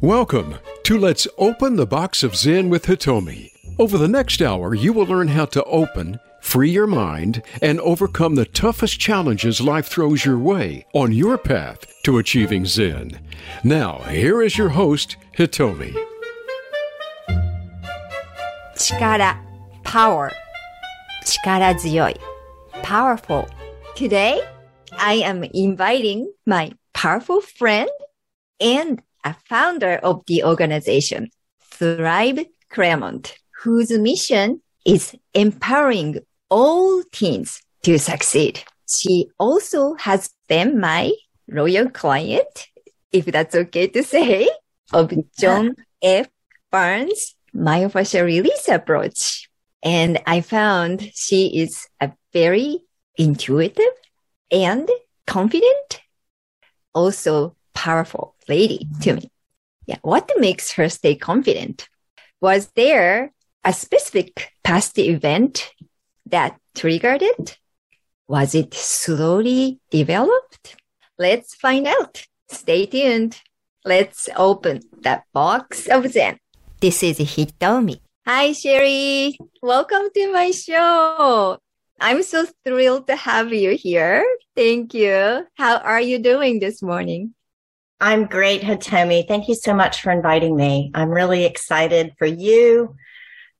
Welcome to Let's Open the Box of Zen with Hitomi. Over the next hour, you will learn how to open, free your mind, and overcome the toughest challenges life throws your way on your path to achieving Zen. Now, here is your host, Hitomi. Chikara, power. Chikara powerful. Today, I am inviting my powerful friend and a founder of the organization Thrive Clermont whose mission is empowering all teens to succeed. She also has been my loyal client, if that's okay to say, of John F. Barnes myofascial release approach. And I found she is a very intuitive and confident, also powerful lady to me. Yeah. What makes her stay confident? Was there a specific past event that triggered it? Was it slowly developed? Let's find out. Stay tuned. Let's open that box of Zen. This is Hitomi. Hi, Sheri. Welcome to my show. I'm so thrilled to have you here. Thank you. How are you doing this morning? I'm great, Hitomi. Thank you so much for inviting me. I'm really excited for you,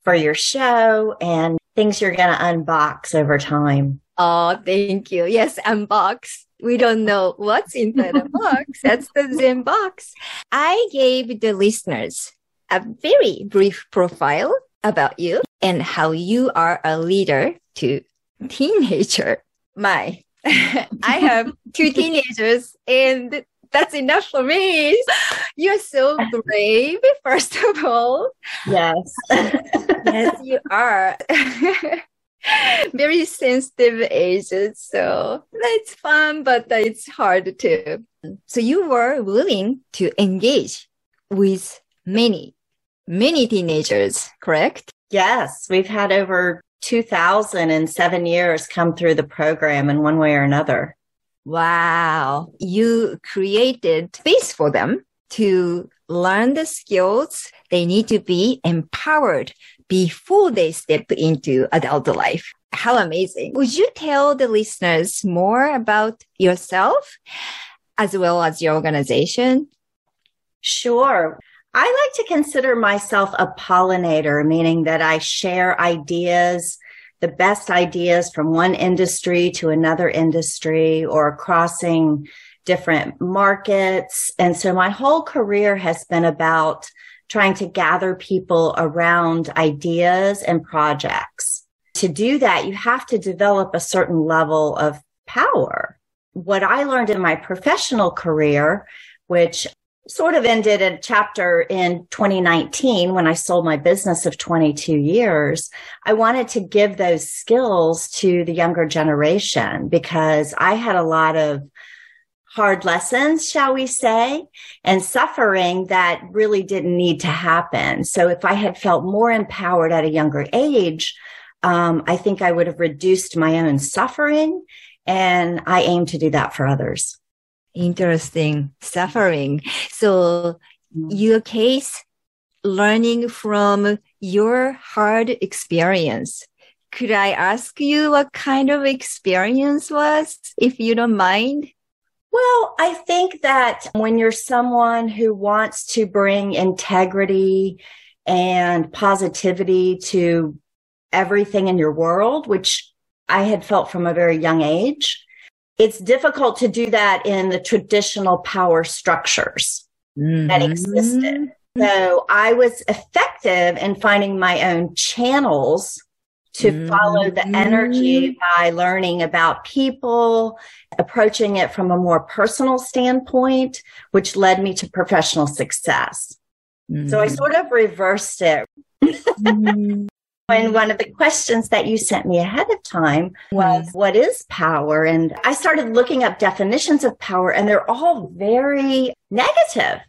for your show, and things you're going to unbox over time. Oh, thank you. Yes, unbox. We don't know what's inside the box. That's the Zen box. I gave the listeners a very brief profile about you and how you are a leader to teenager. My, I have two teenagers and that's enough for me. You're so brave, first of all. Yes. yes, you are. Very sensitive ages. So that's fun, but it's hard too. So you were willing to engage with many, many teenagers, correct? Yes. We've had over 2007 years come through the program in one way or another. Wow. You created space for them to learn the skills they need to be empowered before they step into adult life. How amazing. Would you tell the listeners more about yourself as well as your organization? Sure. I like to consider myself a pollinator, meaning that I share ideas, the best ideas from one industry to another industry or crossing different markets. And so my whole career has been about trying to gather people around ideas and projects. To do that, you have to develop a certain level of power. What I learned in my professional career, which sort of ended a chapter in 2019 when I sold my business of 22 years. I wanted to give those skills to the younger generation because I had a lot of hard lessons, shall we say, and suffering that really didn't need to happen. So if I had felt more empowered at a younger age, um, I think I would have reduced my own suffering. And I aim to do that for others interesting suffering. So mm-hmm. your case, learning from your hard experience. Could I ask you what kind of experience was, if you don't mind? Well, I think that when you're someone who wants to bring integrity and positivity to everything in your world, which I had felt from a very young age, it's difficult to do that in the traditional power structures mm-hmm. that existed. So I was effective in finding my own channels to mm-hmm. follow the energy by learning about people, approaching it from a more personal standpoint, which led me to professional success. Mm-hmm. So I mm-hmm. sort of reversed it. And one of the questions that you sent me ahead of time was, mm-hmm. what is power? And I started looking up definitions of power and they're all very negative.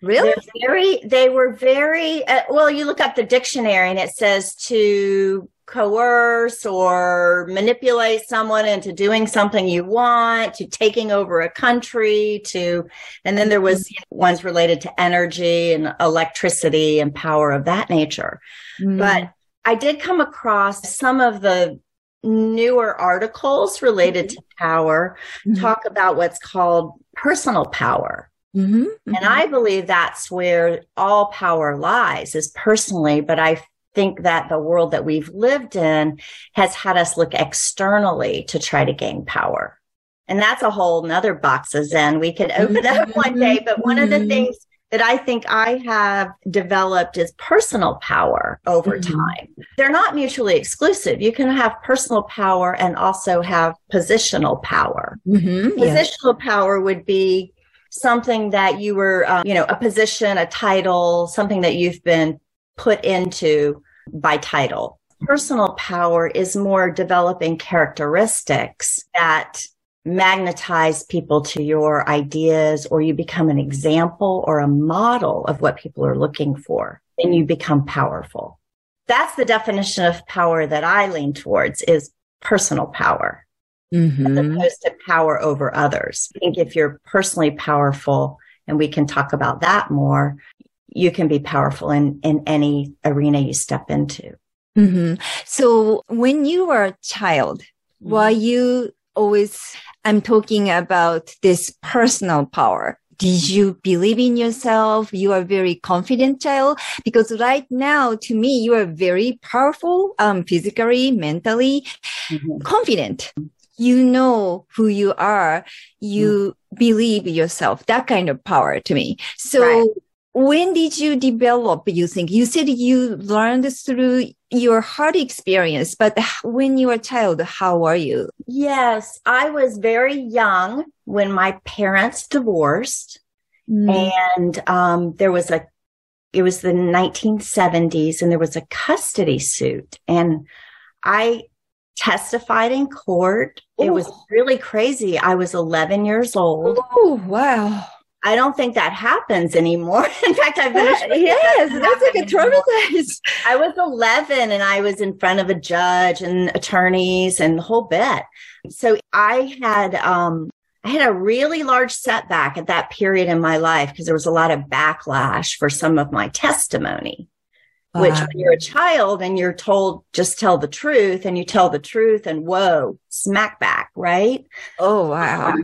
Really? They're very, they were very, uh, well, you look up the dictionary and it says to coerce or manipulate someone into doing something you want to taking over a country to and then there was you know, ones related to energy and electricity and power of that nature mm. but i did come across some of the newer articles related mm-hmm. to power mm-hmm. talk about what's called personal power mm-hmm. and mm-hmm. i believe that's where all power lies is personally but i think that the world that we've lived in has had us look externally to try to gain power. And that's a whole nother box of Zen we could open up one day. But one of the mm-hmm. things that I think I have developed is personal power over mm-hmm. time. They're not mutually exclusive. You can have personal power and also have positional power. Mm-hmm. Positional power would be something that you were, um, you know, a position, a title, something that you've been put into by title. Personal power is more developing characteristics that magnetize people to your ideas or you become an example or a model of what people are looking for and you become powerful. That's the definition of power that I lean towards is personal power mm-hmm. as opposed to power over others. I think if you're personally powerful, and we can talk about that more, you can be powerful in, in any arena you step into. Mm-hmm. So when you were a child, mm-hmm. were you always, I'm talking about this personal power. Did you believe in yourself? You are very confident child because right now to me, you are very powerful, um, physically, mentally mm-hmm. confident. You know who you are. You mm. believe yourself. That kind of power to me. So right when did you develop, you think? You said you learned through your hard experience, but when you were a child, how were you? Yes, I was very young when my parents divorced. Mm. And um, there was a, it was the 1970s, and there was a custody suit. And I testified in court. Ooh. It was really crazy. I was 11 years old. Oh, wow. I don't think that happens anymore. In fact, I've been yes, that's like a traumatized. I was 11 and I was in front of a judge and attorneys and the whole bit. So I had um I had a really large setback at that period in my life because there was a lot of backlash for some of my testimony. Uh, which when you're a child and you're told just tell the truth and you tell the truth and whoa, smack back, right? Oh wow. Um,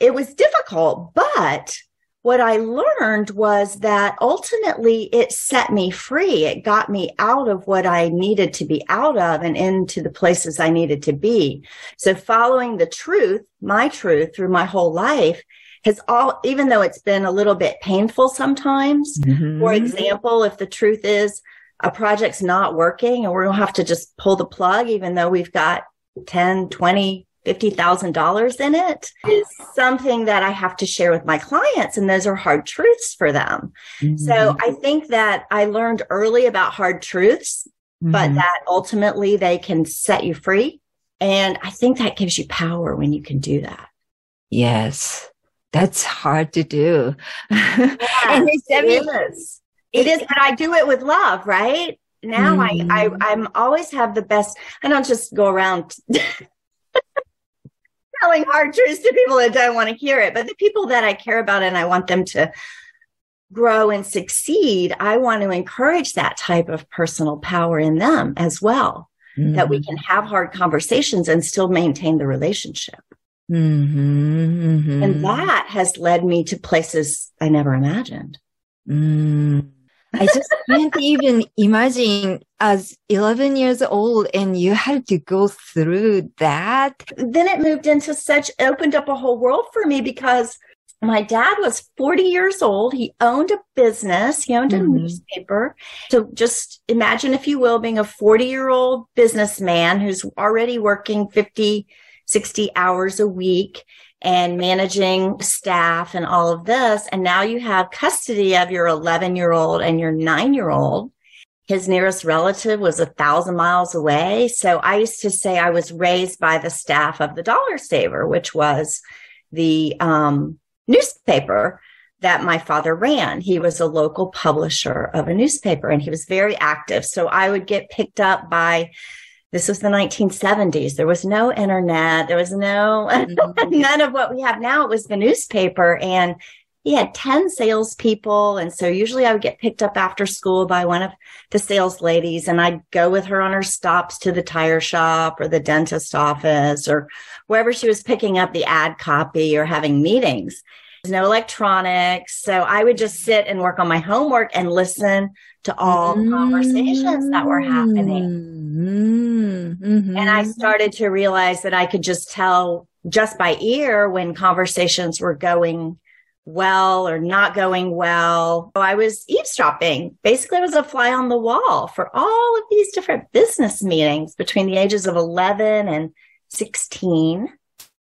it was difficult, but what I learned was that ultimately it set me free. It got me out of what I needed to be out of and into the places I needed to be. So following the truth, my truth through my whole life has all, even though it's been a little bit painful sometimes, mm-hmm. for example, if the truth is a project's not working and we're going to have to just pull the plug, even though we've got 10, 20, $50,000 in it is something that I have to share with my clients. And those are hard truths for them. Mm-hmm. So I think that I learned early about hard truths, mm-hmm. but that ultimately they can set you free. And I think that gives you power when you can do that. Yes. That's hard to do. Yes, and it's, I mean, it is. It is, but I do it with love, right? Now mm-hmm. I, I, mm-hmm. I'm always have the best. I don't just go around telling hard truths to people that don't want to hear it. But the people that I care about and I want them to grow and succeed, I want to encourage that type of personal power in them as well. Mm-hmm. That we mm-hmm. can have hard conversations and still maintain the relationship. Mm-hmm, mm-hmm. And that has led me to places I never imagined. Mm. I just can't even imagine as 11 years old and you had to go through that. Then it moved into such, opened up a whole world for me because my dad was 40 years old. He owned a business. He owned a mm-hmm. newspaper. So just imagine, if you will, being a 40 year old businessman who's already working 50, 60 hours a week and managing staff and all of this. And now you have custody of your 11 year old and your nine year old. His nearest relative was a thousand miles away. So I used to say I was raised by the staff of the Dollar Saver, which was the um, newspaper that my father ran. He was a local publisher of a newspaper and he was very active. So I would get picked up by this was the 1970s. There was no internet. There was no, mm-hmm. none of what we have now. It was the newspaper and he had 10 salespeople. And so usually I would get picked up after school by one of the sales ladies and I'd go with her on her stops to the tire shop or the dentist office or wherever she was picking up the ad copy or having meetings. There's no electronics. So I would just sit and work on my homework and listen to all mm-hmm. conversations that were happening. Mm-hmm. And I started to realize that I could just tell just by ear when conversations were going well or not going well. So I was eavesdropping. Basically, I was a fly on the wall for all of these different business meetings between the ages of 11 and 16.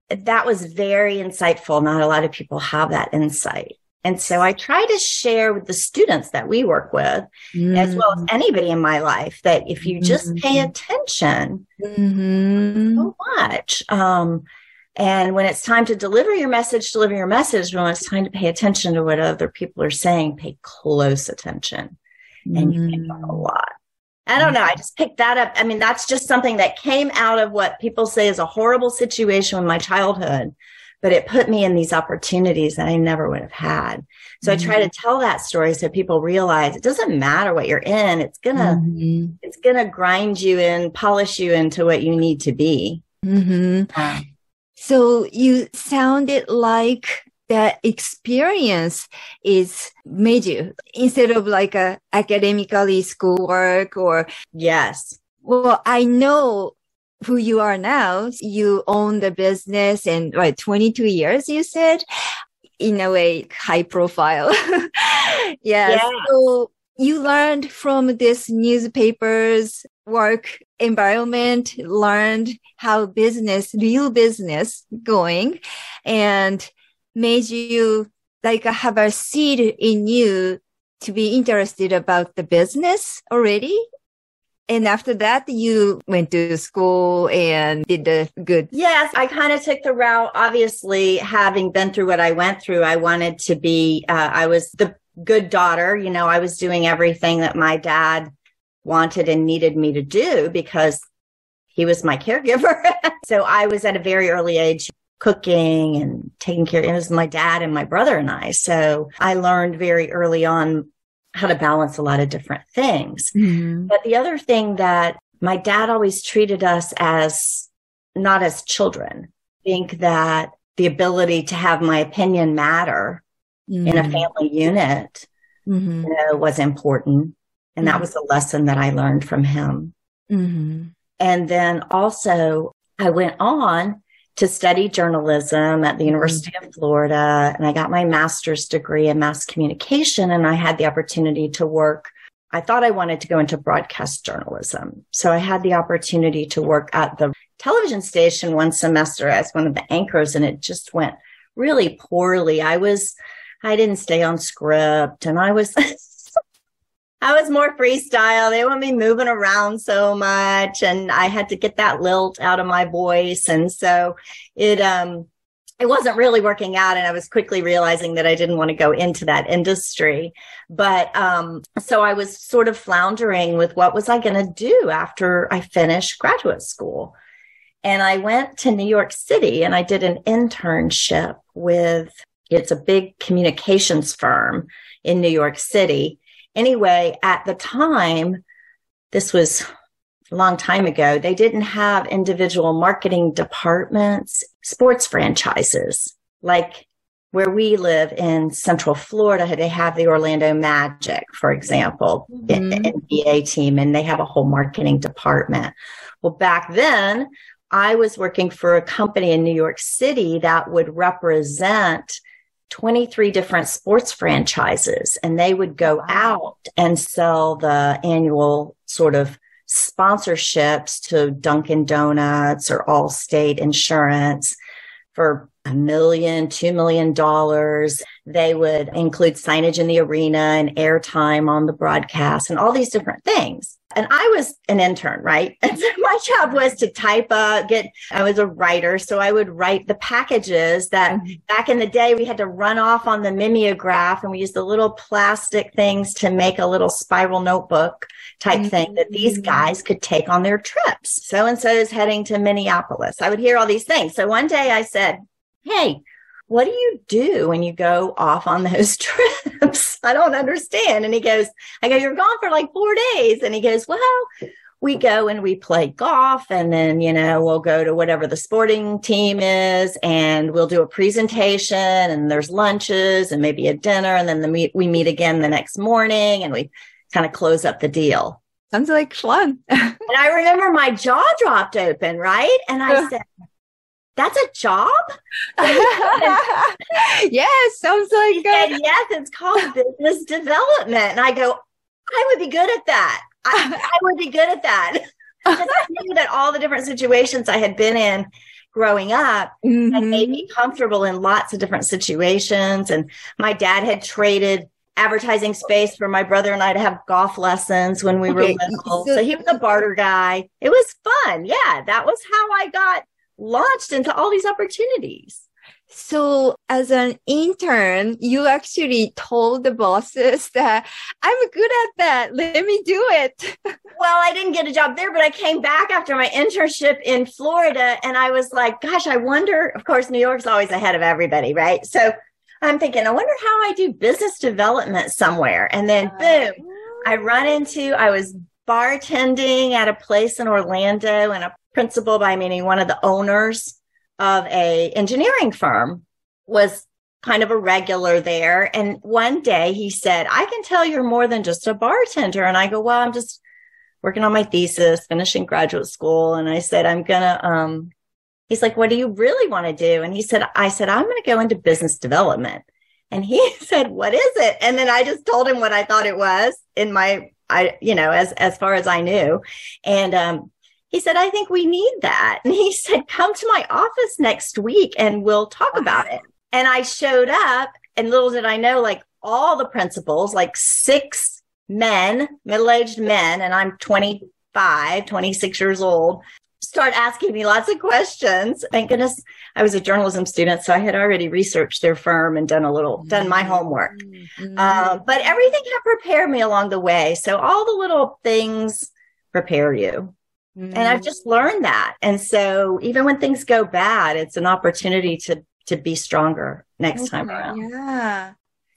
That was very insightful. Not a lot of people have that insight. And so I try to share with the students that we work with, mm-hmm. as well as mm. anybody in my life, that if you just mm-hmm. pay attention mm-hmm. so much, um, and when it's time to deliver your message, deliver your message. When it's time to pay attention to what other people are saying, pay close attention, and you pick up a mm. lot. I don't know. I just picked that up. I mean, that's just something that came out of what people say is a horrible situation in my childhood but it put me in these opportunities that I never would have had. So mm-hmm. I try to mm-hmm. tell that story so people realize it doesn't matter what you're in. It's gonna, mm-hmm. it's gonna grind you and polish you into what you need to be. Mm-hmm. Um, so you sounded like that experience is made you instead of like a academically schoolwork or yes. Well, I know who you are now. You own the business and what, 22 years, you said? In a way, high profile. yeah. yeah. So you learned from this newspapers work environment, learned how business, real business going and made you like have a seed in you to be interested about the business already and after that, you went to school and did the good. Yes, I kind of took the route. Obviously, having been through what I went through, I wanted to be, uh, I was the good daughter. You know, I was doing everything that my dad wanted and needed me to do because he was my caregiver. so I was at a very early age cooking and taking care. It was my dad and my brother and I. So I learned very early on how to balance a lot of different things. Mm-hmm. But the other thing that my dad always treated us as not as children. I think that the ability to have my opinion matter mm-hmm. in a mm-hmm. family unit mm-hmm. you know, was important. And that mm-hmm. was a lesson that I learned from him. Mm-hmm. And then also I went on to study journalism at the University mm-hmm. of Florida. And I got my master's degree in mass communication and I had the opportunity to work. I thought I wanted to go into broadcast journalism. So I had the opportunity to work at the television station one semester as one of the anchors and it just went really poorly. I was, I didn't stay on script and I was I was more freestyle. They want me moving around so much and I had to get that lilt out of my voice. And so it, um, it wasn't really working out and I was quickly realizing that I didn't want to go into that industry. But, um, so I was sort of floundering with what was I going to do after I finished graduate school. And I went to New York City and I did an internship with, it's a big communications firm in New York City anyway, at the time, this was a long time ago, they didn't have individual marketing departments, sports franchises like where we live in Central Florida, they have the Orlando Magic, for example, mm-hmm. NBA team, and they have a whole marketing department. Well, back then, I was working for a company in New York City that would represent 23 different sports franchises and they would go out and sell the annual sort of sponsorships to Dunkin' Donuts or Allstate Insurance for a million, two million dollars. They would include signage in the arena and airtime on the broadcast and all these different things. And I was an intern, right? And so my job was to type up, get, I was a writer. So I would write the packages that mm-hmm. back in the day we had to run off on the mimeograph and we used the little plastic things to make a little spiral notebook type mm-hmm. thing that these mm-hmm. guys could take on their trips. So and so is heading to Minneapolis. I would hear all these things. So one day I said, Hey, what do you do when you go off on those trips? I don't understand. And he goes, I go, you're gone for like four days. And he goes, well, we go and we play golf and then, you know, we'll go to whatever the sporting team is and we'll do a presentation and there's lunches and maybe a dinner. And then the meet, we meet again the next morning and we kind of close up the deal. Sounds like fun. and I remember my jaw dropped open, right? And I said, that's a job? yes, sounds like a- yes, it's called business development. And I go, I would be good at that. I, I would be good at that. I knew that all the different situations I had been in growing up mm-hmm. had made me comfortable in lots of different situations. And my dad had traded advertising space for my brother and I to have golf lessons when we okay. were little. So he was a barter guy. It was fun. Yeah, that was how I got launched into all these opportunities. So as an intern, you actually told the bosses that I'm good at that. Let me do it. well, I didn't get a job there, but I came back after my internship in Florida and I was like, gosh, I wonder, of course, New York's always ahead of everybody, right? So I'm thinking, I wonder how I do business development somewhere. And then uh, boom, I run into, I was bartending at a place in Orlando and a principal by meaning one of the owners of a engineering firm was kind of a regular there. And one day he said, I can tell you're more than just a bartender. And I go, well, I'm just working on my thesis, finishing graduate school. And I said, I'm gonna, um, he's like, what do you really want to do? And he said, I said, I'm going to go into business development. And he said, what is it? And then I just told him what I thought it was in my, I, you know, as, as far as I knew. And, um, he said, I think we need that. And he said, come to my office next week and we'll talk about it. And I showed up and little did I know, like all the principals, like six men, middle-aged men, and I'm 25, 26 years old, start asking me lots of questions. Thank goodness I was a journalism student, so I had already researched their firm and done a little, done my homework. Mm-hmm. Uh, but everything had prepared me along the way. So all the little things prepare you. Mm-hmm. And I've mm-hmm. just learned that. And so even when things go bad, it's an opportunity to to be stronger next okay, time around. Yeah.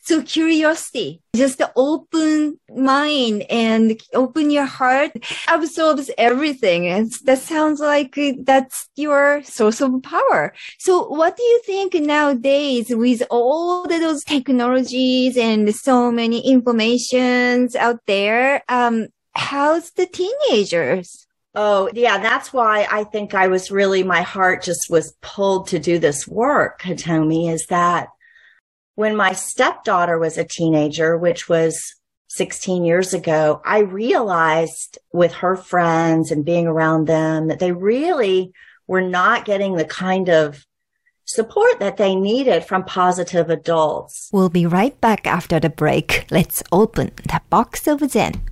So curiosity, just open mind and open your heart absorbs everything. And that sounds like that's your source of power. So what do you think nowadays with all of those technologies and so many informations out there? Um, how's the teenagers? Oh, yeah. That's why I think I was really, my heart just was pulled to do this work, Hitomi, is that when my stepdaughter was a teenager, which was 16 years ago, I realized with her friends and being around them that they really were not getting the kind of support that they needed from positive adults. We'll be right back after the break. Let's open the box of Zen.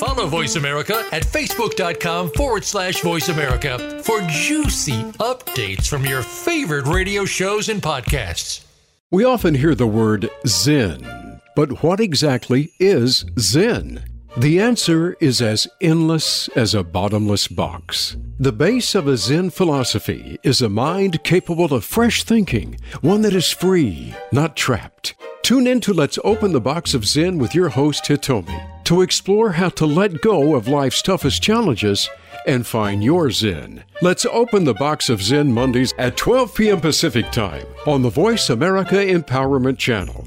Follow Voice America at facebook.com forward slash voice America for juicy updates from your favorite radio shows and podcasts. We often hear the word Zen, but what exactly is Zen? The answer is as endless as a bottomless box. The base of a Zen philosophy is a mind capable of fresh thinking, one that is free, not trapped. Tune in to Let's Open the Box of Zen with your host, Hitomi to explore how to let go of life's toughest challenges and find your Zen. Let's open the box of Zen Mondays at 12 p.m. Pacific Time on the Voice America Empowerment Channel.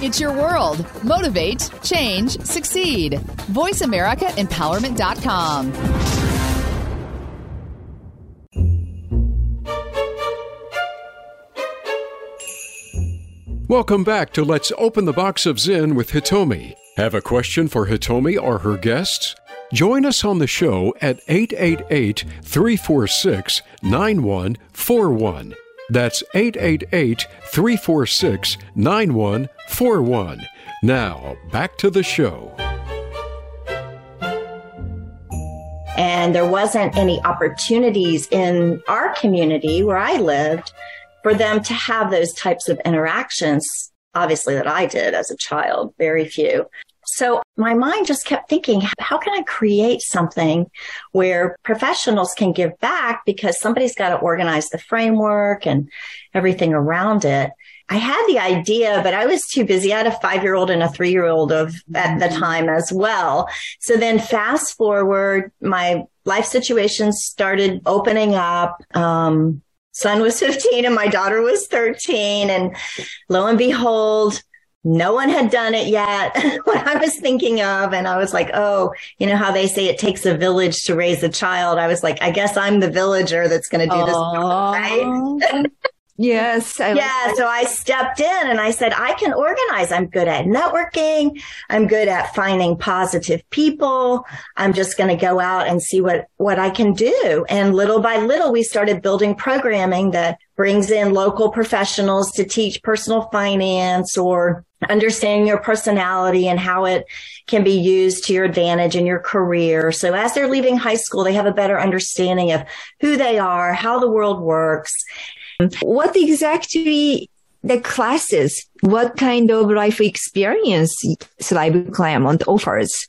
It's your world. Motivate, change, succeed. VoiceAmericaEmpowerment.com. Welcome back to Let's Open the Box of Zen with Hitomi. Have a question for Hitomi or her guests? Join us on the show at 888 346 9141. That's 888 346 9141. Now, back to the show. And there wasn't any opportunities in our community where I lived for them to have those types of interactions, obviously, that I did as a child, very few. So my mind just kept thinking, how can I create something where professionals can give back because somebody's got to organize the framework and everything around it. I had the idea, but I was too busy. I had a five year old and a three year old of at the mm-hmm. time as well. So then fast forward, my life situation started opening up. Um, son was 15 and my daughter was 13. And lo and behold, no one had done it yet. what I was thinking of, and I was like, oh, you know how they say it takes a village to raise a child. I was like, I guess I'm the villager that's going to do this, right? Yes. I yeah. So I stepped in and I said, I can organize. I'm good at networking. I'm good at finding positive people. I'm just going to go out and see what, what I can do. And little by little, we started building programming that brings in local professionals to teach personal finance or understanding your personality and how it can be used to your advantage in your career. So as they're leaving high school, they have a better understanding of who they are, how the world works, what exactly the classes? What kind of life experience Thrive Clermont offers?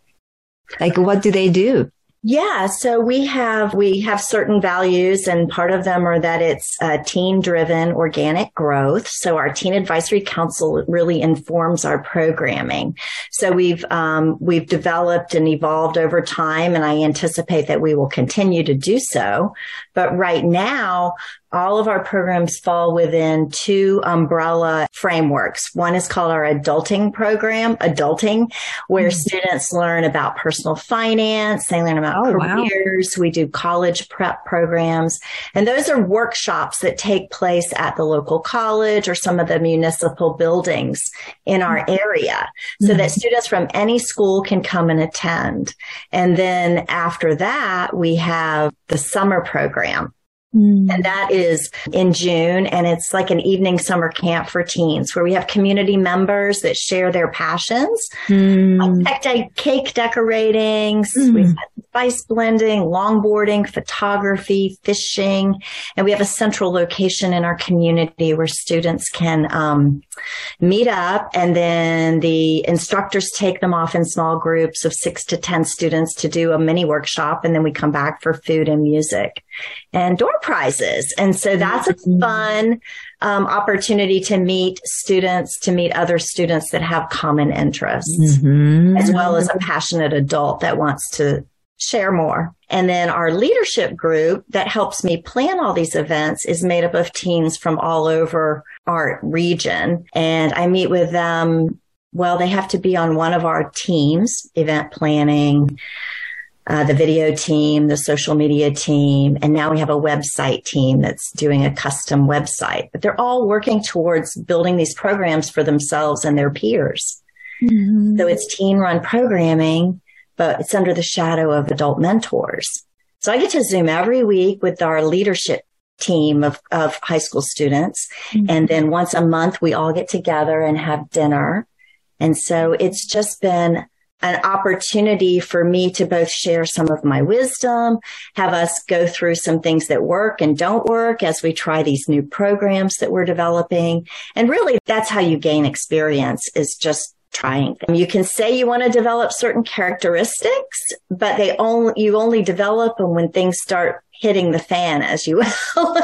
Like, what do they do? Yeah, so we have we have certain values, and part of them are that it's uh, teen driven organic growth. So our teen advisory council really informs our programming. So we've um, we've developed and evolved over time, and I anticipate that we will continue to do so. But right now, all of our programs fall within two umbrella frameworks. One is called our adulting program, adulting, where mm-hmm. students learn about personal finance. They learn about oh, careers. Wow. We do college prep programs. And those are workshops that take place at the local college or some of the municipal buildings in our mm-hmm. area so mm-hmm. that students from any school can come and attend. And then after that, we have the summer program program. Mm. And that is in June. And it's like an evening summer camp for teens where we have community members that share their passions, mm. like cake decorating, mm. spice blending, longboarding, photography, fishing. And we have a central location in our community where students can um, meet up and then the instructors take them off in small groups of six to 10 students to do a mini workshop. And then we come back for food and music and door prizes. And so that's a mm-hmm. fun um, opportunity to meet students, to meet other students that have common interests, mm-hmm. as well as a passionate adult that wants to share more. And then our leadership group that helps me plan all these events is made up of teams from all over our region. And I meet with them. Well, they have to be on one of our teams, event planning, uh, the video team, the social media team, and now we have a website team that's doing a custom website. But they're all working towards building these programs for themselves and their peers. Mm-hmm. So it's teen run programming, but it's under the shadow of adult mentors. So I get to Zoom every week with our leadership team of, of high school students. Mm-hmm. And then once a month, we all get together and have dinner. And so it's just been an opportunity for me to both share some of my wisdom, have us go through some things that work and don't work as we try these new programs that we're developing. And really that's how you gain experience is just trying. You can say you want to develop certain characteristics, but they only, you only develop them when things start hitting the fan as you will.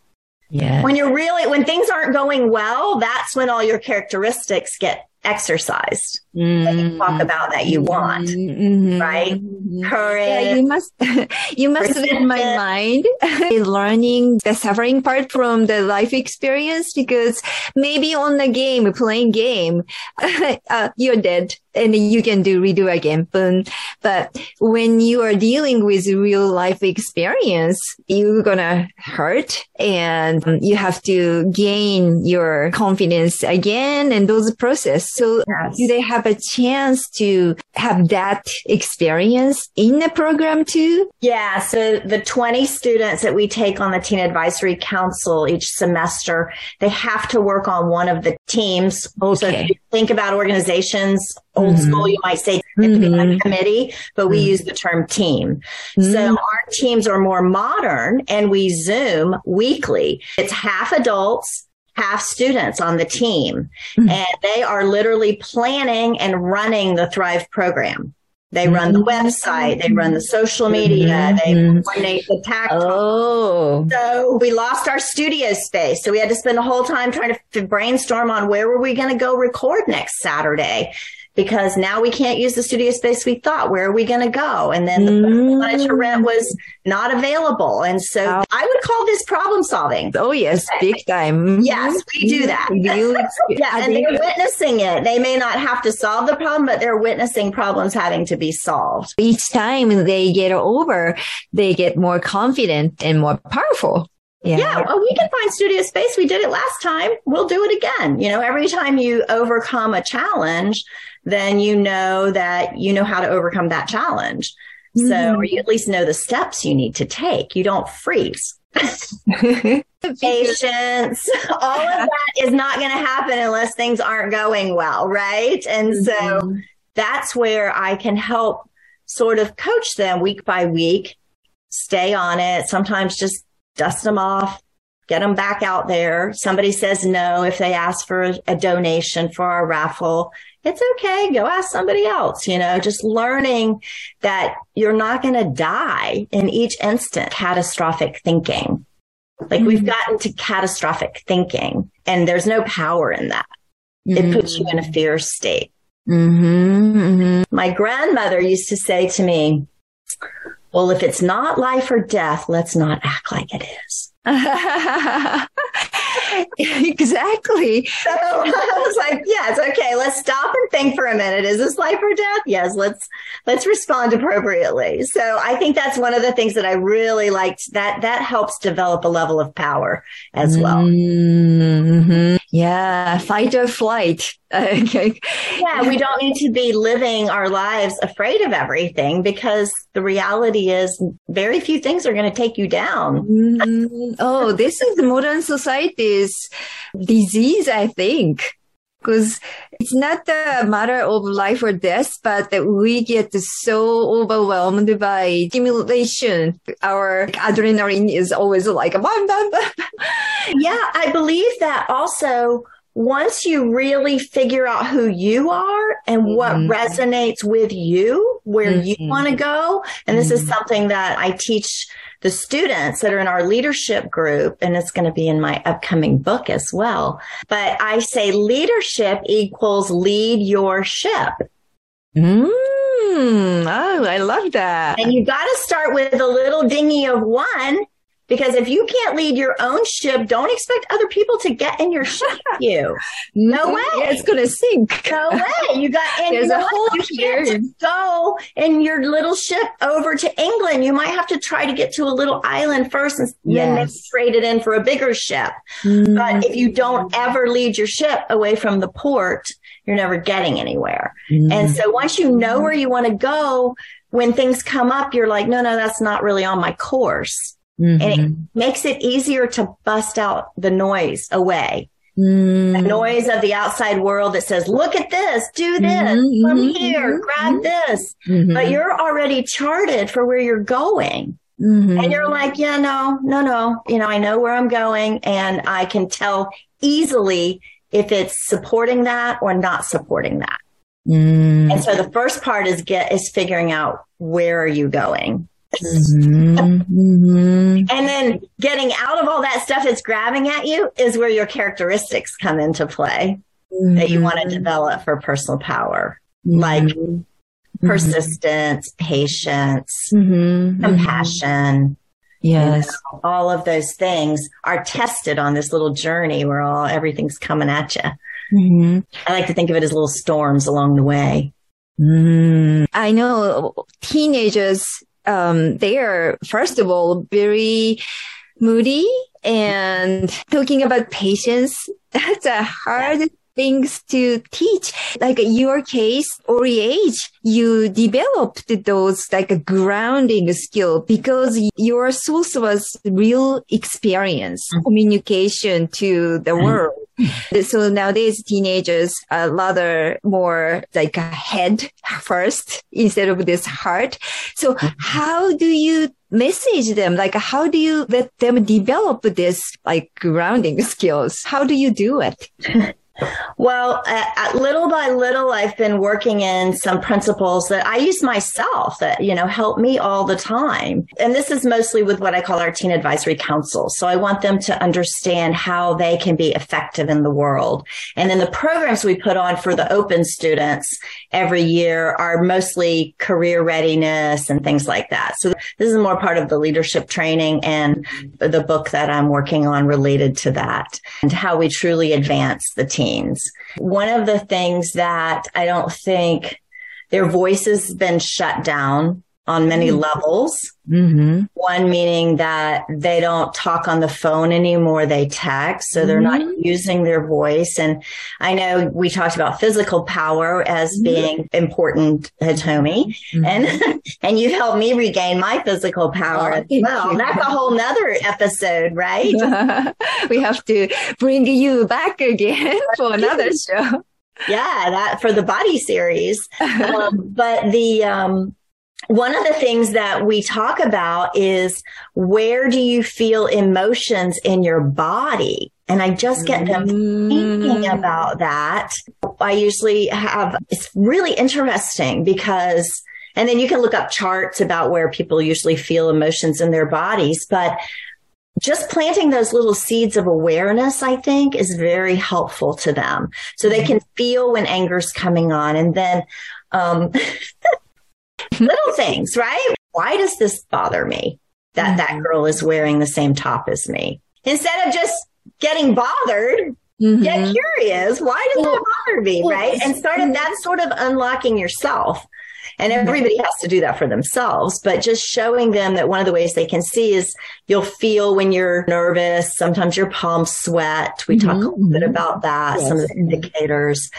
yeah. When you're really, when things aren't going well, that's when all your characteristics get exercised. That you talk about that you want, Mhm. right? Mhm. Courage. Yeah, you must, you must read my mind, learning the suffering part from the life experience because maybe on the game, playing game, uh, you're dead and you can do redo again. But, but when you are dealing with real life experience, you're gonna hurt and you have to gain your confidence again and those process. So Yes. do they have a chance to have that experience in the program too? Yeah, so the 20 students that we take on the Teen Advisory Council each semester, they have to work on one of the teams. So Okay. if you think about organizations, old Mhm. school, you might say it could be a Mhm. committee, but we Mhm. use the term team. So Mm. our teams are more modern and we Zoom weekly. It's half adults, half students on the team. Mhm. And they are literally planning and running the Thrive program. They run the Mhm. website, they run the social media, they Mhm. coordinate the tax. Oh. So we lost our studio space. So we had to spend the whole time trying to brainstorm on where were we going to go record next Saturday because now we can't use the studio space we thought. Where are we going to go? And then the Mm. to rent was not available. And so Wow. I would call this problem solving. Oh yes, big time. Yes, we do that. You Yeah, and they're witnessing it. They may not have to solve the problem, but they're witnessing problems having to be solved. each time they get over, they get more confident and more powerful. Yeah. Yeah, well, we can find studio space. We did it last time. We'll do it again. You know, every time you overcome a challenge, then you know that you know how to overcome that challenge. So, Mhm. or you at least know the steps you need to take. You don't freeze. Patience, all of that is not going to happen unless things aren't going well, right? And so Mhm. that's where I can help sort of coach them week by week, stay on it, sometimes just dust them off, get them back out there. Somebody says no if they ask for a, a donation for a raffle. It's okay. Go ask somebody else, you know, just learning that you're not going to die in each instant. Catastrophic thinking. Like we've gotten to catastrophic thinking and there's no power in that. It puts you in a fear state. Mhm, mhm. My grandmother used to say to me, well, if it's not life or death, let's not act like it is. exactly. So I was like, yes, okay, let's stop and think for a minute. Is this life or death? Yes, let's, let's respond appropriately. So I think that's one of the things that I really liked that, that helps develop a level of power as well. Mhm. Yeah, fight or flight. Okay. Yeah, we don't need to be living our lives afraid of everything because the reality is very few things are going to take you down. Mhm. Oh, this is modern society's disease, I think. Because it's not a matter of life or death, but that we get so overwhelmed by stimulation. Our adrenaline is always like bam, bam, bam. Yeah, I believe that also once you really figure out who you are and what Mhm. resonates with you, where you Mhm. want to go. And this is Mhm. something that I teach the students that are in our leadership group. And it's going to be in my upcoming book as well. But I say leadership equals lead your ship. Mm, oh, I love that. And you got to start with a little dinghy of one because if you can't lead your own ship, don't expect other people to get in your ship with you. No way. It's gonna sink. No way. You got, and There's you a what? You can't go in your little ship over to England. You might have to try to get to a little island first and then maybe trade it in for a bigger ship. But if you don't mm. ever lead your ship away from the port, you're never getting anywhere. And mm. so once you know where you want to go, when things come up, you're like, no, no, that's not really on my course. Mhm. And it makes it easier to bust out the noise away. The Mhm. noise of the outside world that says, look at this, do this, Mhm, come here, grab this. Mhm. But you're already charted for where you're going. And you're like, yeah, no, no, no. You know, I know where I'm going and I can tell easily if it's supporting that or not supporting that. Mm. And so the first part is get, is figuring out where are you going? Mhm. Mhm. And then getting out of all that stuff that's grabbing at you is where your characteristics come into play that you want to develop for personal power. like Mm-hmm. persistence, patience, compassion. Yes. you know, all of those things are tested on this little journey where all everything's coming at you. I like to think of it as little storms along the way. Mm. I know teenagers, um, they are, first of all, very moody and talking about patience. That's a hard things to teach. Like your case, early age, you developed those like a grounding skill because your source was real experience, communication to the world. So nowadays teenagers uh, are rather more like a head first instead of this heart. So how do you message them? Like how do you let them develop this like grounding skills? How do you do it? Well, uh, little by little, I've been working in some principles that I use myself that, you know, help me all the time. And this is mostly with what I call our teen advisory council. So I want them to understand how they can be effective in the world. And then the programs we put on for the open students every year are mostly career readiness and things like that. So this is more part of the leadership training and the book that I'm working on related to that and how we truly advance the teens. One of the things that I don't think their voice has been shut down on many levels. Mm-hmm. One meaning that they don't talk on the phone anymore. They text. So they're not using their voice. And I know we talked about physical power as being important, Hitomi. And, and you helped me regain my physical power Oh, as well. you. That's a whole nother episode, right? we have to bring you back again for another show. Yeah, that for the body series. Um, but the, um, one of the things that we talk about is where do you feel emotions in your body? And I just get them thinking about that. I usually have, it's really interesting because, and then you can look up charts about where people usually feel emotions in their bodies, but just planting those little seeds of awareness, I think is very helpful to them. So they can feel when anger's coming on and then, um, little things, right? Why does this bother me that that mm-hmm. girl is wearing the same top as me? Instead of just getting bothered, get mm-hmm. curious. Why does that bother me? well, Right. And sort of mm-hmm. that's sort of unlocking yourself. And everybody has to do that for themselves, but just showing them that one of the ways they can see is you'll feel when you're nervous. Sometimes your palms sweat. We talk a little bit about that, some of the indicators,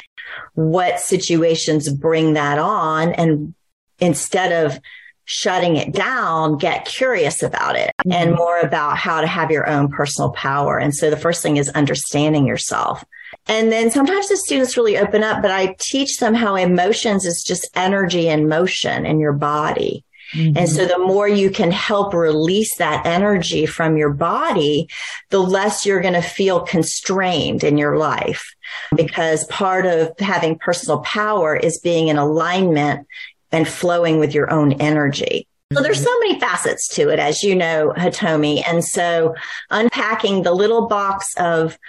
what situations bring that on. And instead of shutting it down, get curious about it mm-hmm. and more about how to have your own personal power. And so the first thing is understanding yourself. And then sometimes the students really open up, but I teach them how emotions is just energy and motion in your body. Mm-hmm. And so the more you can help release that energy from your body, the less you're going to feel constrained in your life mm-hmm. because part of having personal power is being in alignment and flowing with your own energy. So there's mm-hmm. so many facets to it, as you know, Hitomi. And so unpacking the little box of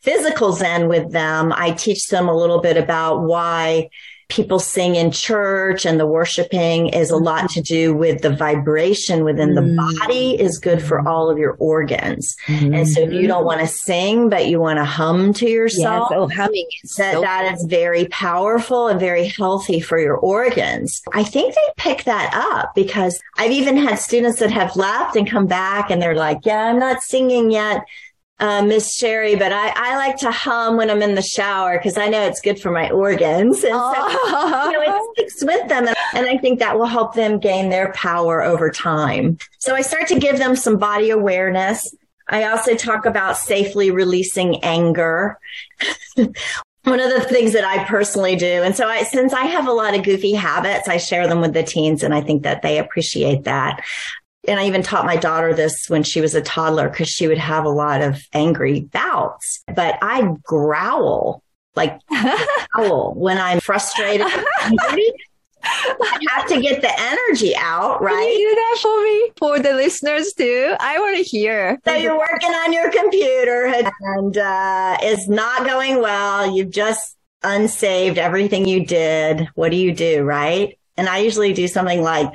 physical Zen with them, I teach them a little bit about why people sing in church and the worshiping is a lot to do with the vibration within the mm. body is good for mm. all of your organs. And so if you don't mm-hmm. want to sing, but you want to hum to yourself, Yes, oh, humming that so that is very powerful and very healthy for your organs. I think they pick that up because I've even had students that have left and come back and they're like, yeah, I'm not singing yet. Uh, Miss Sheri, but I, I like to hum when I'm in the shower because I know it's good for my organs. And so, you know, it sticks with them. And, and I think that will help them gain their power over time. So I start to give them some body awareness. I also talk about safely releasing anger. One of the things that I personally do. And so I, since I have a lot of goofy habits, I share them with the teens and I think that they appreciate that. And I even taught my daughter this when she was a toddler because she would have a lot of angry bouts, but I growl like growl when I'm frustrated. I have to get the energy out, Can right? you do that for me? For the listeners too? I want to hear. So you're working on your computer and uh, it's not going well. You've just unsaved everything you did, what do you do, right? And I usually do something like,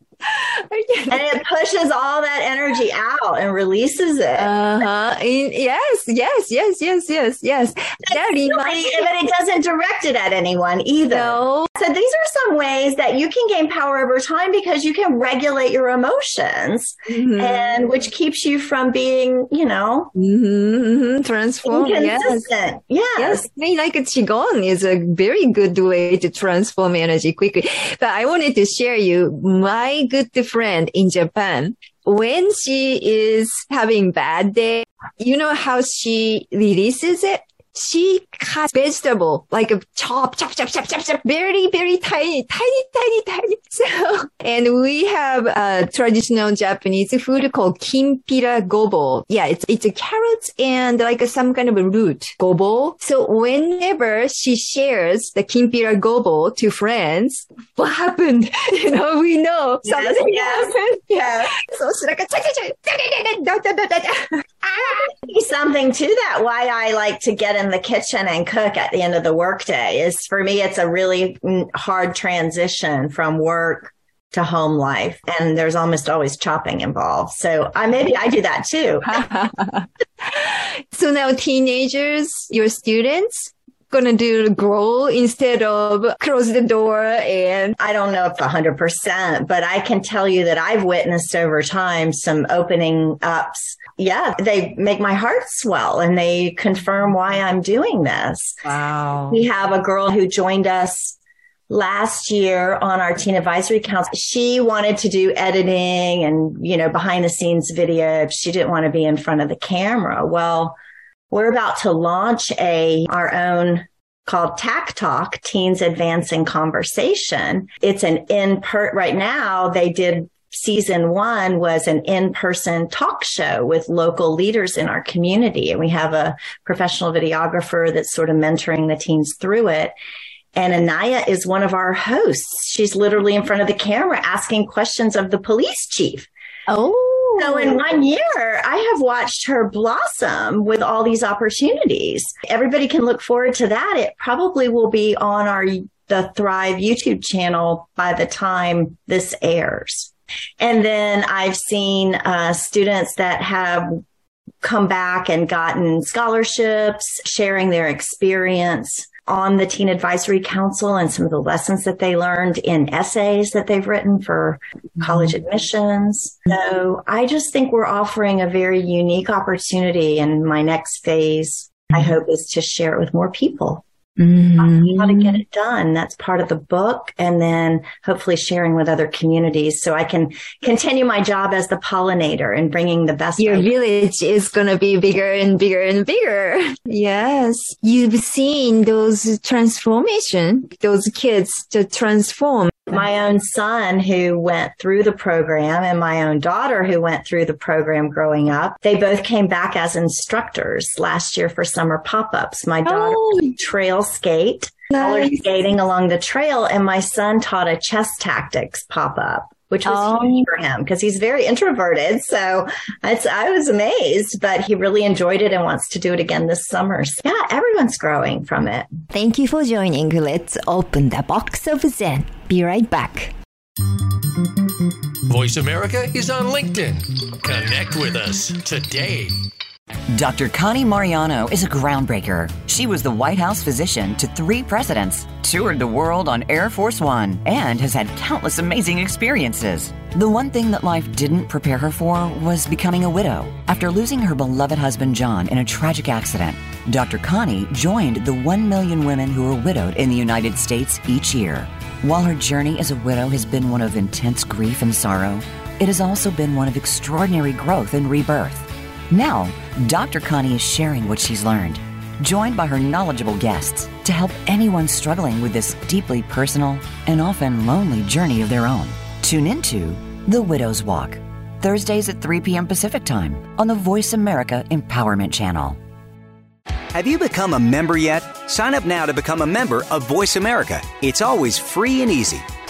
and it pushes all that energy out and releases it. Uh-huh. In, yes, yes, yes, yes, yes, yes. That reminds but it doesn't direct it at anyone either. No. So these are some ways that you can gain power over time because you can regulate your emotions Mhm. and which keeps you from being, you know, Mhm, mhm. Transform. Yes. Yes. Yes, I mean, like Qigong is a very good way to transform energy quickly. But I wanted to share you my good friend in Japan. When she is having bad day, you know how she releases it? She cuts vegetable, like a chop, chop, chop, chop, chop, chop, very, very tiny, tiny, tiny, tiny. So, and we have a traditional Japanese food called kimpira gobo. Yeah, it's, it's a carrots and like a, some kind of a root, gobo. So whenever she shares the kimpira gobo to friends, what happened? You know, we know Yes, something yes. happened. Yeah. So she's like, something to that why I like to get in the kitchen and cook at the end of the workday. Is for me it's a really hard transition from work to home life and there's almost always chopping involved. So I maybe I do that too. So now teenagers, your students, gonna do grow instead of close the door and I don't know if 100% but I can tell you that I've witnessed over time some opening ups yeah they make my heart swell and they confirm why I'm doing this wow. We have a girl who joined us last year on our teen advisory council. She wanted to do editing and, you know, behind the scenes video. She didn't want to be in front of the camera. Well, we're about to launch a, our own called TAC Talk, Teens Advancing Conversation. It's an in per, right now they did season one was an in-person talk show with local leaders in our community. And we have a professional videographer that's sort of mentoring the teens through it. And Anaya is one of our hosts. She's literally in front of the camera asking questions of the police chief. Oh. So in one year, I have watched her blossom with all these opportunities. Everybody can look forward to that. It probably will be on our the Thrive YouTube channel by the time this airs. And then I've seen uh, students that have come back and gotten scholarships, sharing their experience on the Teen Advisory Council and some of the lessons that they learned in essays that they've written for college admissions. So I just think we're offering a very unique opportunity. And my next phase, I hope, is to share it with more people. Mhm. How to get it done. That's part of the book. And then hopefully sharing with other communities so I can continue my job as the pollinator and bringing the best. Your village is gonna be bigger and bigger and bigger. Yes. You've seen those transformation, those kids to transform. My own son who went through the program and my own daughter who went through the program growing up, they both came back as instructors last year for summer pop-ups. My daughter Oh. trail skate, Nice. skating along the trail, and my son taught a chess tactics pop-up. Which was Oh. huge for him because he's very introverted. So it's, I was amazed, but he really enjoyed it and wants to do it again this summer. So yeah, everyone's growing from it. Thank you for joining. Let's open the box of Zen. Be right back. Voice America is on LinkedIn. Connect with us today. Dr. Connie Mariano is a groundbreaker. She was the White House physician to three presidents, toured the world on Air Force One, and has had countless amazing experiences. The one thing that life didn't prepare her for was becoming a widow. After losing her beloved husband John in a tragic accident, Dr. Connie joined the 1 million women who are widowed in the United States each year. While her journey as a widow has been one of intense grief and sorrow, it has also been one of extraordinary growth and rebirth. Now, Dr. Connie is sharing what she's learned, joined by her knowledgeable guests to help anyone struggling with this deeply personal and often lonely journey of their own. Tune into The Widow's Walk, Thursdays at 3 p.m. Pacific Time on the Voice America Empowerment Channel. Have you become a member yet? Sign up now to become a member of Voice America. It's always free and easy.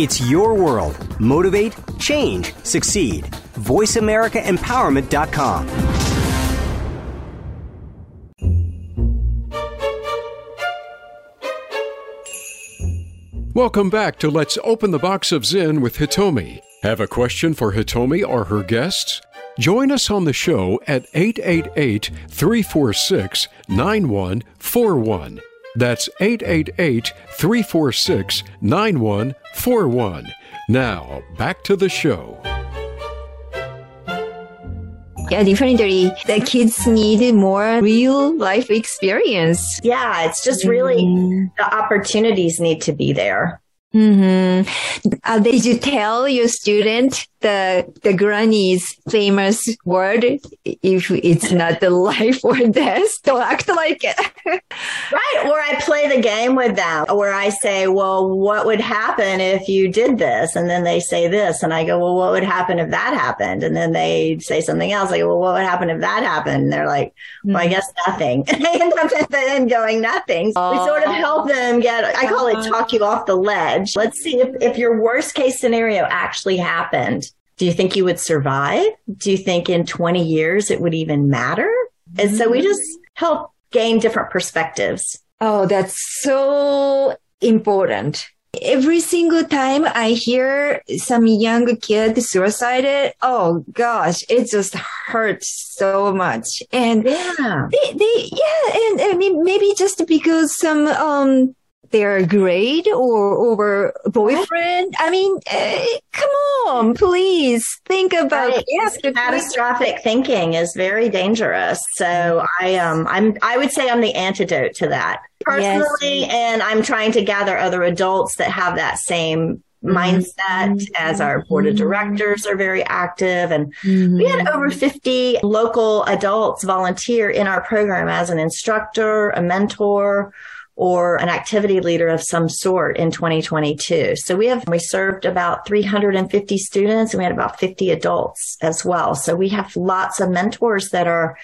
It's your world. Motivate, change, succeed. VoiceAmericaEmpowerment.com. Welcome back to Let's Open the Box of Zen with Hitomi. Have a question for Hitomi or her guests? Join us on the show at 888 346 9141. That's 888 346 9141. Now, back to the show. Yeah, definitely the kids need more real life experience. Yeah, it's just really Mhm. the opportunities need to be there. Hmm Uh, did you tell your student the the granny's famous word? If it's not the life or death, don't act like it. Right. Or I play the game with them where I say, well, what would happen if you did this? And then they say this. And I go, well, what would happen if that happened? And then they say something else. I go, well, what would happen if that happened? And they're like, well, I guess nothing. And they end up at the end going nothing. we sort of help them get, I call it talk you off the ledge. Let's see if, if your worst case scenario actually happened. Do you think you would survive? Do you think in 20 years it would even matter? And so we just help gain different perspectives. Oh, that's so important. Every single time I hear some young kid suicided, oh gosh, it just hurts so much. And Yeah. they, they, yeah, and I mean, maybe just because some, um, their grade or over boyfriend. I mean, uh, come on, please think about Right. yes, catastrophic thinking is very dangerous. So I um I'm I would say I'm the antidote to that personally, and I'm trying to gather other adults that have that same mindset as our board of directors are very active and we had over 50 local adults volunteer in our program as an instructor, a mentor, or an activity leader of some sort in 2022. So we have, we served about 350 students and we had about 50 adults as well. So we have lots of mentors that are,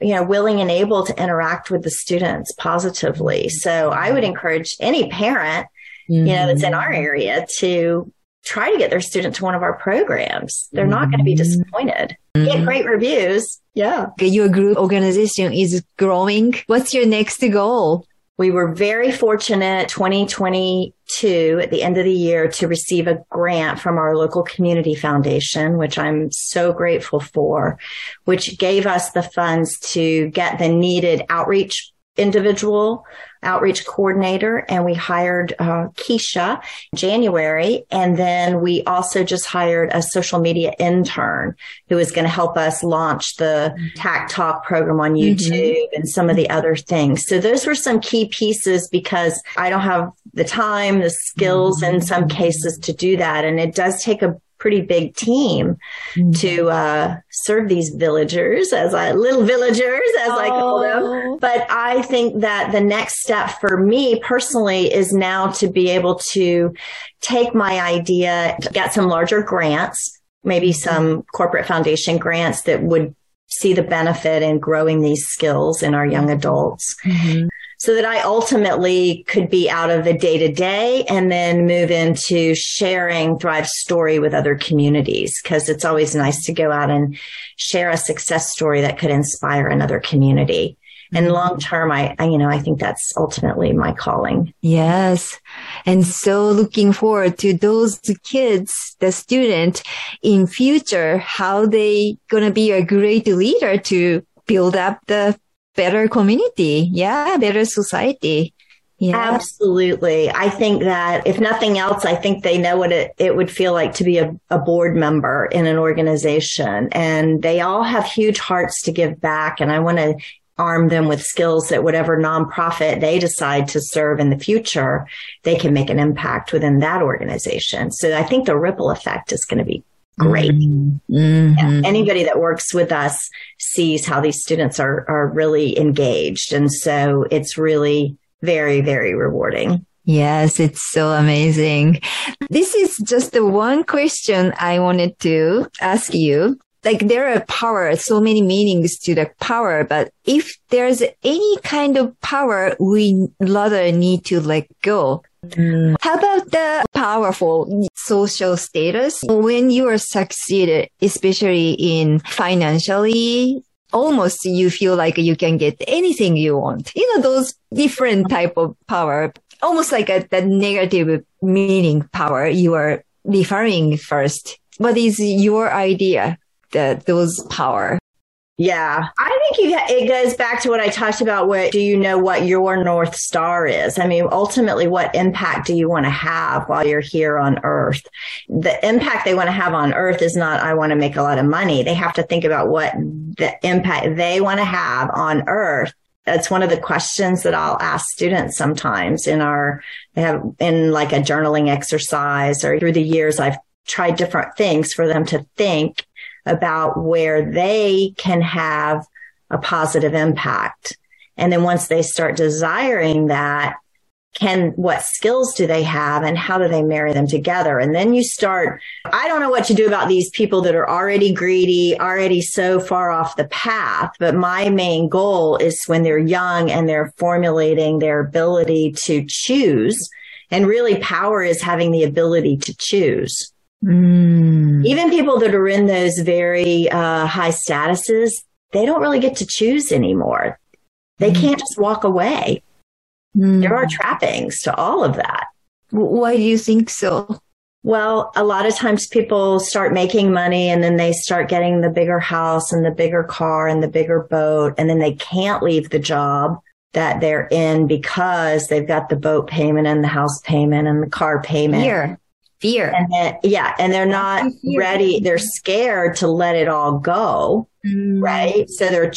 you know, willing and able to interact with the students positively. So I would mm-hmm. encourage any parent, you know, that's in our mm-hmm. area to try to get their student to one of our programs. They're not going to be mm-hmm. disappointed. Get great reviews. Yeah. your group organization is growing. What's your next goal? We were very fortunate 2022 at the end of the year to receive a grant from our local community foundation, which I'm so grateful for, which gave us the funds to get the needed outreach individual outreach coordinator and we hired uh, Keisha in January and then we also just hired a social media intern who is going to help us launch the TAC Talk program on YouTube and some of the other things. So those were some key pieces because I don't have the time, the skills in some cases to do that and it does take a pretty big team mm-hmm. to uh, serve these villagers as I little villagers as I call oh. them. But I think that the next step for me personally is now to be able to take my idea, get some larger grants, maybe mm-hmm. some corporate foundation grants that would see the benefit in growing these skills in our young adults mm-hmm. So that I ultimately could be out of the day to day and then move into sharing Thrive's story with other communities. Cause it's always nice to go out and share a success story that could inspire another community. And mm-hmm. long term, I, I, you know, I think that's ultimately my calling. Yes. And so looking forward to those kids, the student in future, how they gonna be a great leader to build up the better community. Yeah. Better society. Yeah. Absolutely. I think that if nothing else, I think they know what it, it would feel like to be a, a board member in an organization and they all have huge hearts to give back. And I want to arm them with skills that whatever nonprofit they decide to serve in the future, they can make an impact within that organization. So I think the ripple effect is going to be great. Mm-hmm. Yeah, anybody that works with us sees how these students are are really engaged, and so it's really very very rewarding. Yes, it's so amazing. This is just the one question I wanted to ask you. Like there are power, so many meanings to the power, but if there's any kind of power, we rather need to let go. Mm. How about the powerful social status? When you are succeeded, especially in financially, almost you feel like you can get anything you want. You know, those different type of power, almost like a, the negative meaning power you are referring first. What is your idea? That those power. Yeah, I think you, it goes back to what I talked about. What do you know what your North Star is? I mean, ultimately, what impact do you want to have while you're here on Earth? The impact they want to have on Earth is not, I want to make a lot of money. They have to think about what the impact they want to have on Earth. That's one of the questions that I'll ask students sometimes in our, they have in like a journaling exercise or through the years, I've tried different things for them to think about where they can have a positive impact. And then once they start desiring that, can, what skills do they have and how do they marry them together? And then you start, I don't know what to do about these people that are already greedy, already so far off the path. But my main goal is when they're young and they're formulating their ability to choose. And really power is having the ability to choose. Mm. Even people that are in those very uh, high statuses, they don't really get to choose anymore. They Mm. can't just walk away. Mm. There are trappings to all of that. Why do you think so? Well, a lot of times people start making money and then they start getting the bigger house and the bigger car and the bigger boat. And then they can't leave the job that they're in because they've got the boat payment and the house payment and the car payment. Fear. Fear. And then, yeah, and they're not ready. They're scared to let it all go. Mm. right? So they're,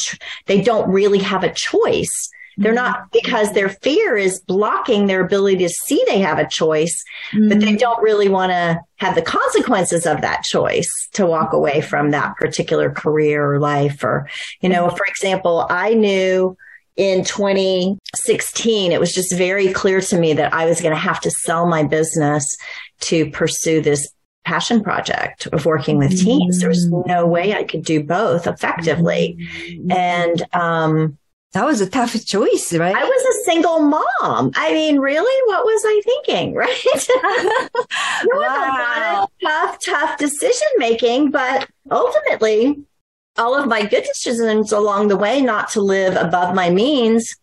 they don't really have a choice. They're not because their fear is blocking their ability to see they have a choice, but they don't really want to have the consequences of that choice to walk away from that particular career or life. Or, you know, for example, I knew in 2016, it was just very clear to me that I was going to have to sell my business to pursue this passion project of working with teens. There was no way I could do both effectively. And, um, That was a tough choice, right? I was a single mom. I mean, really? What was I thinking? Right? there was a lot of tough, tough decision making, but ultimately, all of my good decisions along the way not to live above my means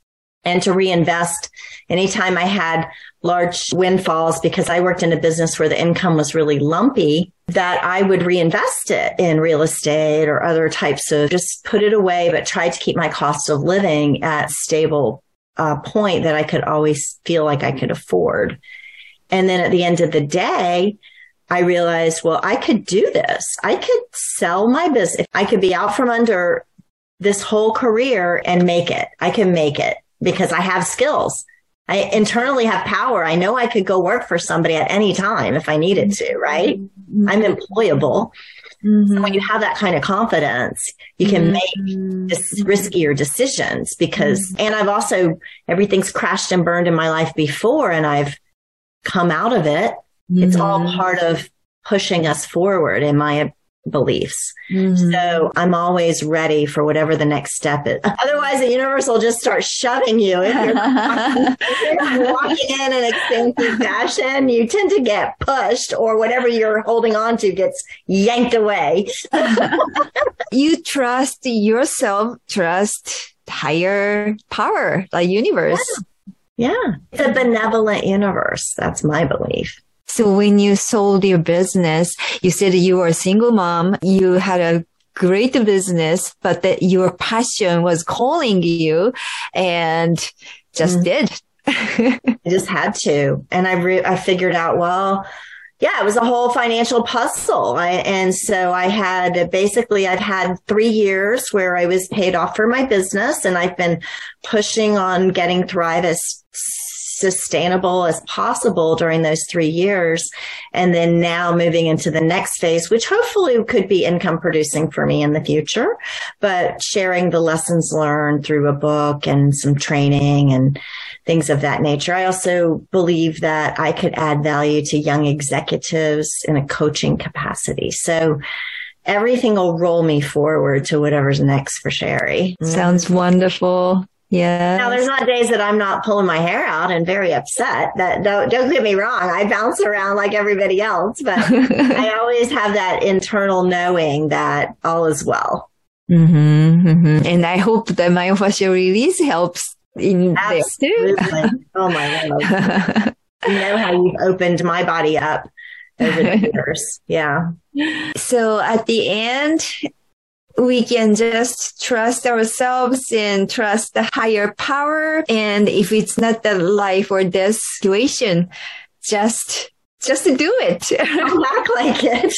and to reinvest anytime I had large windfalls because I worked in a business where the income was really lumpy that I would reinvest it in real estate or other types of just put it away, but try to keep my cost of living at stable uh, point that I could always feel like I could afford. And then at the end of the day, I realized, well, I could do this. I could sell my business. I could be out from under this whole career and make it. I can make it because I have skills. I internally have power. I know I could go work for somebody at any time if I needed to, mm-hmm. right? Mm-hmm. I'm employable. So when you mm-hmm. have that kind of confidence, you can make this riskier decisions because, and I've also, everything's crashed and burned in my life before and I've come out of it. It's all mm-hmm. part of pushing us forward in my beliefs. Mm-hmm. So I'm always ready for whatever the next step is. Otherwise, the universe will just start shoving you. If you're, not, if you're walking in an expansive fashion, you tend to get pushed or whatever you're holding on to gets yanked away. you trust yourself, trust higher power, the universe. Yeah. It's a benevolent universe. That's my belief. So when you sold your business, you said you were a single mom. You had a great business, but that your passion was calling you and just mm-hmm. did. I just had to. And I, re- I figured out, well, yeah, it was a whole financial puzzle. I, and so I had basically, I've had three years where I was paid off for my business and I've been pushing on getting Thrive as sustainable as possible during those three years. And then now moving into the next phase, which hopefully could be income producing for me in the future, but sharing the lessons learned through a book and some training and things of that nature. I also believe that I could add value to young executives in a coaching capacity. So everything will roll me forward to whatever's next for Sheri. Sounds wonderful. Yeah. Now there's not days that I'm not pulling my hair out and very upset. That don't don't get me wrong. I bounce around like everybody else, but I always have that internal knowing that all is well. Mm-hmm, mm-hmm. And I hope that my myofascial release helps in Absolutely. there too. oh my god! you know how you've opened my body up over the years. Yeah. So at the end, we can just trust ourselves and trust the higher power. And if it's not the life or death situation, just just do it. Don't act like it.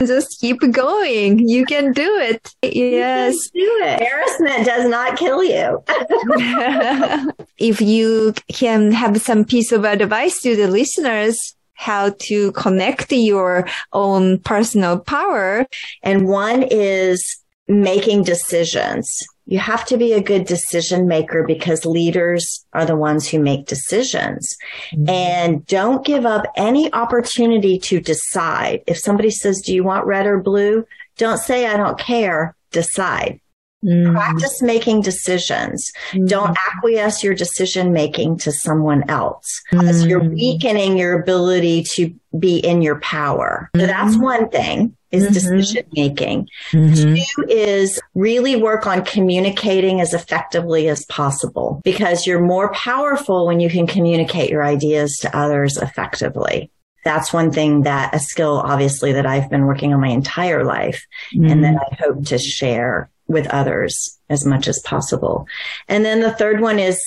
just keep going. You can do it. Yes. do it. Embarrassment does not kill you. if you can have some piece of advice to the listeners, how to connect your own personal power. And one is making decisions. You have to be a good decision maker because leaders are the ones who make decisions. Mm-hmm. And don't give up any opportunity to decide. If somebody says, do you want red or blue? Don't say, I don't care. Decide. Mm. Practice making decisions. Mm. Don't acquiesce your decision making to someone else because mm. you're weakening your ability to be in your power. So that's mm-hmm. one thing is mm-hmm. decision making. Mm-hmm. Two is really work on communicating as effectively as possible because you're more powerful when you can communicate your ideas to others effectively. That's one thing that a skill, obviously, that I've been working on my entire life and that I hope to share with others as much as possible. And then the third one is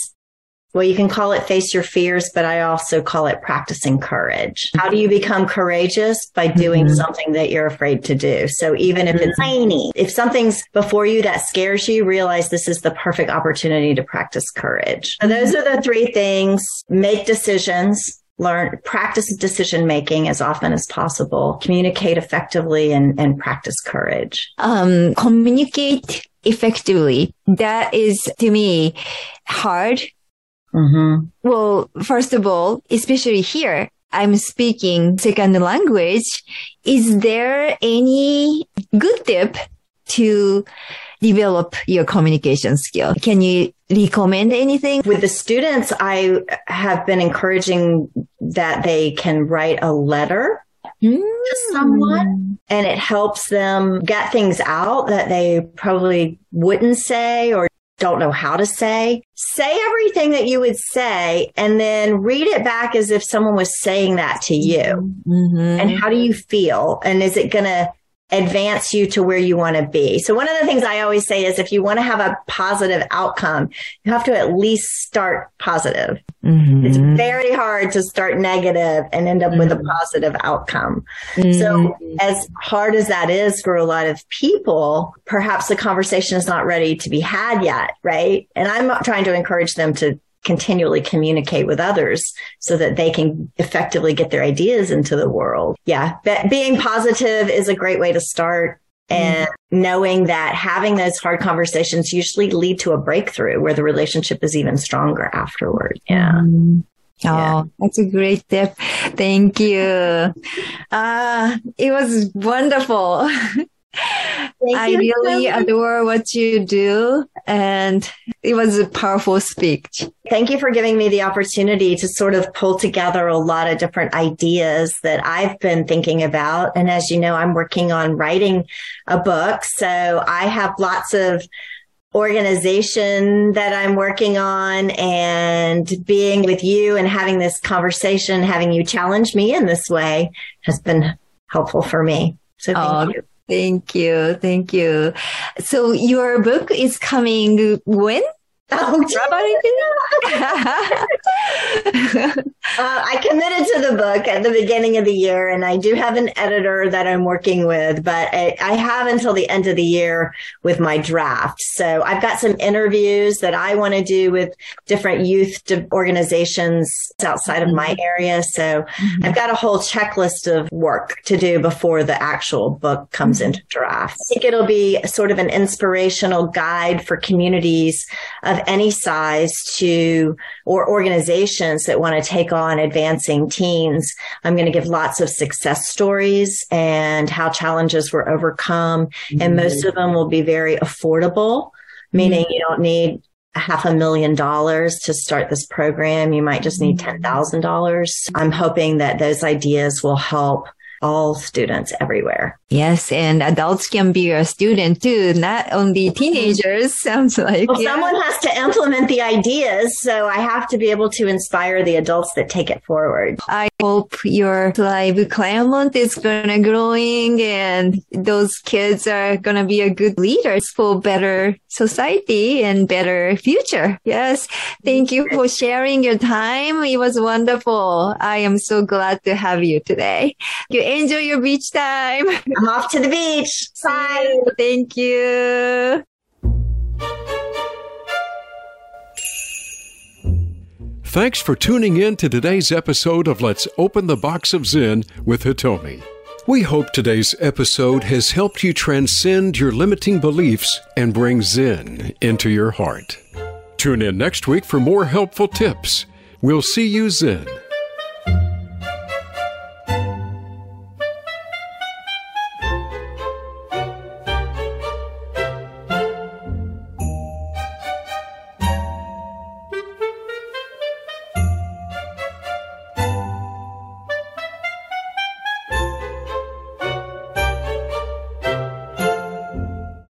well, you can call it face your fears, but I also call it practicing courage. How do you become courageous? By doing mm-hmm. something that you're afraid to do. So even if it's mm-hmm. tiny, if something's before you that scares you, realize this is the perfect opportunity to practice courage. So those are the three things. Make decisions, learn, practice decision making as often as possible, communicate effectively and, and practice courage. Um, communicate effectively. That is to me hard. Mm-hmm. Well, first of all, especially here, I'm speaking second language. Is there any good tip to develop your communication skill? Can you recommend anything? With the students, I have been encouraging that they can write a letter mm. to someone and it helps them get things out that they probably wouldn't say or don't know how to say. Say everything that you would say and then read it back as if someone was saying that to you. Mm-hmm. And how do you feel? And is it going to advance you to where you want to be. So one of the things I always say is if you want to have a positive outcome, you have to at least start positive. Mm-hmm. It's very hard to start negative and end up mm-hmm. with a mm-hmm. positive outcome. Mm-hmm. So as hard as that is for a lot of people, perhaps the conversation is not ready to be had yet, right? And I'm trying to encourage them to continually communicate with others so that they can effectively get their ideas into the world. Yeah. But being positive is a great way to start. And mm-hmm. knowing that having those hard conversations usually lead to a breakthrough where the relationship is even stronger afterward. Yeah. Mm-hmm. Oh, that's a great tip. Thank you. Uh, it was wonderful. I really adore what you do. And it was a powerful speech. Thank you for giving me the opportunity to sort of pull together a lot of different ideas that I've been thinking about. And as you know, I'm working on writing a book. So I have lots of organization that I'm working on and being with you and having this conversation, having you challenge me in this way has been helpful for me. So thank oh, you. Thank you. Thank you. So your book is coming when? Oh, uh, I committed to the book at the beginning of the year, and I do have an editor that I'm working with, but I, I have until the end of the year with my draft. So I've got some interviews that I want to do with different youth organizations outside of my mm-hmm. area. So mm-hmm. I've got a whole checklist of work to do before the actual book comes mm-hmm. into draft. I think it'll be sort of an inspirational guide for communities of any size to, or organizations that want to take on advancing teens. I'm going to give lots of success stories and how challenges were overcome. Mm-hmm. And most of them will be very affordable, meaning mm-hmm. you don't need half a million dollars to start this program. You might just need $10,000. Mm-hmm. I'm hoping that those ideas will help all students everywhere. Yes, and adults can be a student too, not only mm-hmm. teenagers. Sounds like well, yeah. someone has to implement the ideas, so I have to be able to inspire the adults that take it forward. I hope your Thrive Clermont is gonna growing, and those kids are gonna be a good leaders for better society and better future. Yes, thank you for sharing your time. It was wonderful. I am so glad to have you today. You enjoy your beach time. I'm off to the beach. Bye. Thank you. Thanks for tuning in to today's episode of Let's Open the Box of Zen with Hitomi. We hope today's episode has helped you transcend your limiting beliefs and bring Zen into your heart. Tune in next week for more helpful tips. We'll see you Zen.